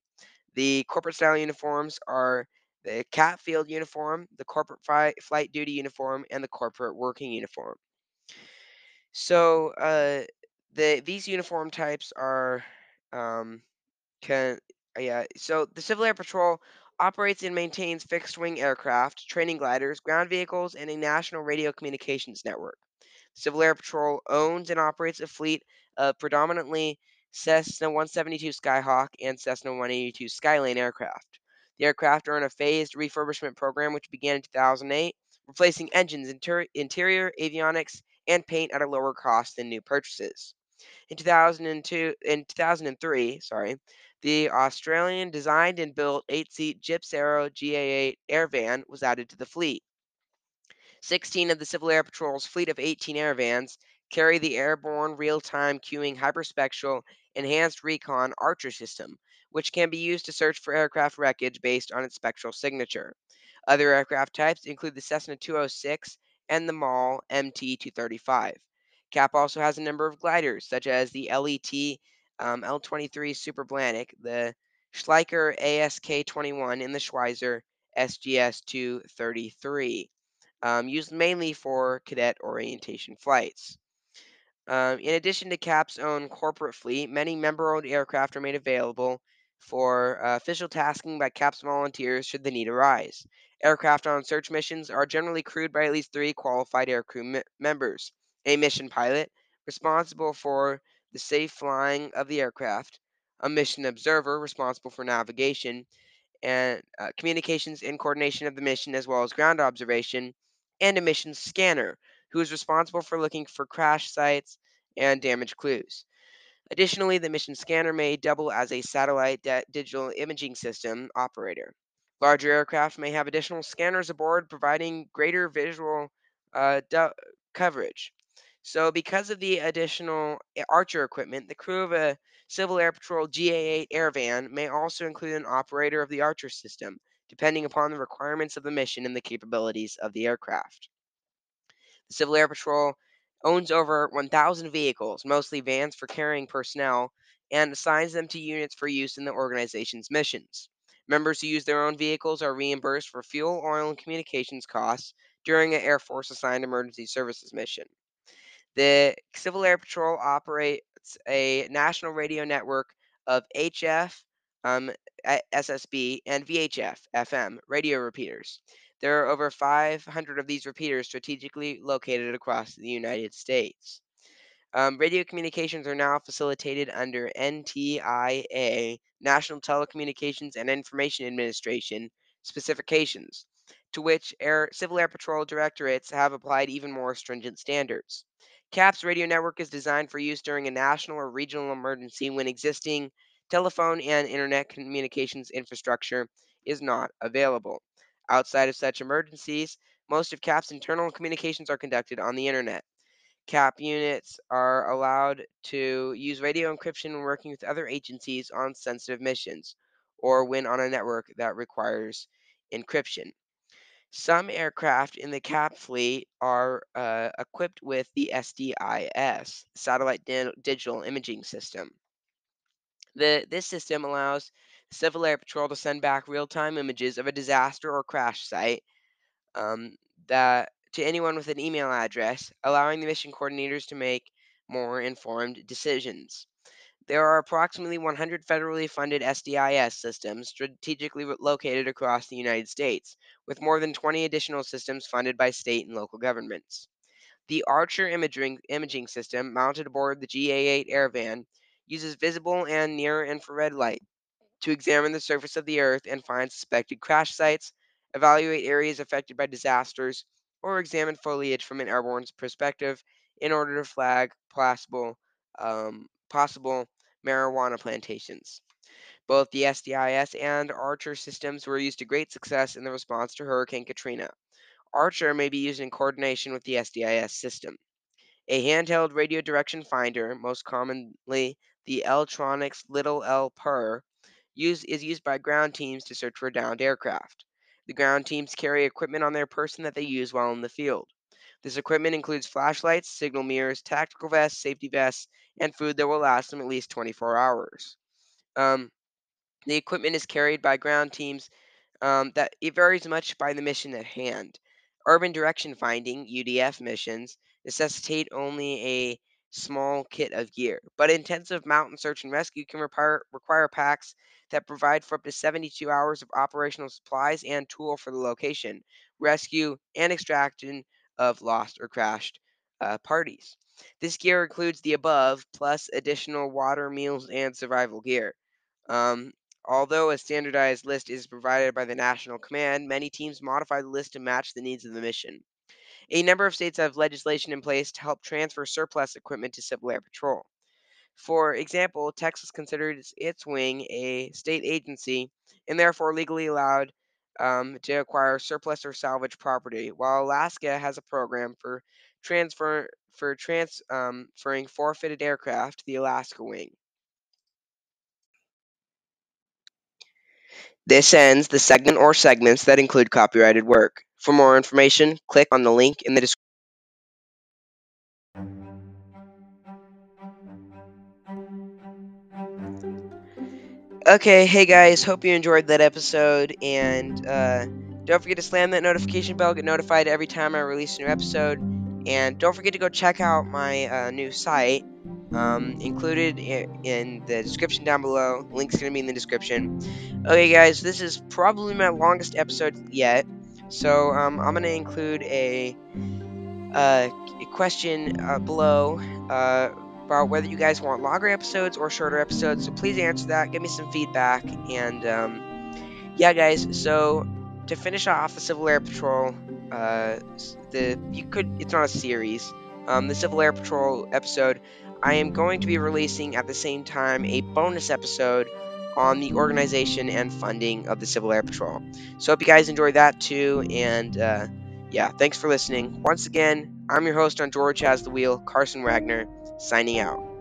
The corporate style uniforms are the cat field uniform, the corporate flight duty uniform, and the corporate working uniform. So uh, the these uniform types are um, can yeah. So the Civil Air Patrol operates and maintains fixed wing aircraft, training gliders, ground vehicles, and a national radio communications network. Civil Air Patrol owns and operates a fleet of predominantly Cessna 172 Skyhawk and Cessna 182 Skylane aircraft. The aircraft are in a phased refurbishment program which began in 2008, replacing engines, inter- interior, avionics, and paint at a lower cost than new purchases. In 2002, in 2003, sorry, the Australian designed and built eight-seat Gippsland GA8 Airvan was added to the fleet. 16 of the Civil Air Patrol's fleet of 18 Airvans carry the airborne real-time cueing hyperspectral enhanced recon Archer system, which can be used to search for aircraft wreckage based on its spectral signature. Other aircraft types include the Cessna 206 and the Maule MT235. CAP also has a number of gliders, such as the LET um, L23 Superblanik, the Schleicher ASK21, and the Schweizer SGS 233, um, used mainly for cadet orientation flights. Um, in addition to CAP's own corporate fleet, many member owned aircraft are made available for uh, official tasking by CAP's volunteers should the need arise. Aircraft on search missions are generally crewed by at least three qualified aircrew me- members a mission pilot, responsible for the safe flying of the aircraft, a mission observer, responsible for navigation and uh, communications and coordination of the mission, as well as ground observation, and a mission scanner, who is responsible for looking for crash sites and damage clues. Additionally, the mission scanner may double as a satellite di- digital imaging system operator. Larger aircraft may have additional scanners aboard, providing greater visual uh, coverage. So, because of the additional Archer equipment, the crew of a Civil Air Patrol GA 8 Airvan may also include an operator of the Archer system, depending upon the requirements of the mission and the capabilities of the aircraft. The Civil Air Patrol owns over 1,000 vehicles, mostly vans for carrying personnel, and assigns them to units for use in the organization's missions. Members who use their own vehicles are reimbursed for fuel, oil, and communications costs during an Air Force assigned emergency services mission. The Civil Air Patrol operates a national radio network of HF, um, SSB, and VHF, FM radio repeaters. There are over 500 of these repeaters strategically located across the United States. Um, radio communications are now facilitated under NTIA, National Telecommunications and Information Administration, specifications, to which Air, Civil Air Patrol directorates have applied even more stringent standards. CAP's radio network is designed for use during a national or regional emergency when existing telephone and internet communications infrastructure is not available. Outside of such emergencies, most of CAP's internal communications are conducted on the internet. CAP units are allowed to use radio encryption when working with other agencies on sensitive missions or when on a network that requires encryption. Some aircraft in the CAP fleet are uh, equipped with the SDIS, Satellite Digital Imaging System. The, this system allows Civil Air Patrol to send back real time images of a disaster or crash site um, that to anyone with an email address, allowing the mission coordinators to make more informed decisions. There are approximately 100 federally funded SDIS systems strategically located across the United States, with more than 20 additional systems funded by state and local governments. The Archer imaging, imaging system, mounted aboard the GA 8 Airvan, uses visible and near infrared light to examine the surface of the Earth and find suspected crash sites, evaluate areas affected by disasters, or examine foliage from an airborne perspective in order to flag possible, um, possible marijuana plantations. Both the SDIS and Archer systems were used to great success in the response to Hurricane Katrina. Archer may be used in coordination with the SDIS system. A handheld radio direction finder, most commonly the Ltronics Little L Per, is used by ground teams to search for downed aircraft. The ground teams carry equipment on their person that they use while in the field. This equipment includes flashlights, signal mirrors, tactical vests, safety vests, and food that will last them at least 24 hours. Um, the equipment is carried by ground teams um, that it varies much by the mission at hand. Urban direction finding (UDF) missions necessitate only a small kit of gear, but intensive mountain search and rescue can require, require packs that provide for up to 72 hours of operational supplies and tool for the location, rescue, and extraction of lost or crashed uh, parties. This gear includes the above, plus additional water, meals, and survival gear. Um, Although a standardized list is provided by the National Command, many teams modify the list to match the needs of the mission. A number of states have legislation in place to help transfer surplus equipment to Civil Air Patrol. For example, Texas considers its wing a state agency and therefore legally allowed um, to acquire surplus or salvage property, while Alaska has a program for transfer for transferring forfeited aircraft to the Alaska wing. This ends the segment or segments that include copyrighted work. For more information, click on the link in the description. Okay, hey guys, hope you enjoyed that episode, and uh, don't forget to slam that notification bell, get notified every time I release a new episode, and don't forget to go check out my uh, new site, um, included in the description down below. Link's gonna be in the description. Okay, guys, this is probably my longest episode yet, so um, I'm gonna include a, uh, a question uh, below uh, about whether you guys want longer episodes or shorter episodes. So please answer that. Give me some feedback, and um, yeah, guys. So to finish off the Civil Air Patrol, uh, the you could it's not a series. Um, the Civil Air Patrol episode, I am going to be releasing at the same time a bonus episode on the organization and funding of the Civil Air Patrol. So hope you guys enjoyed that too, and uh, yeah, thanks for listening. Once again, I'm your host on George Has the Wheel, Carson Wagner, signing out.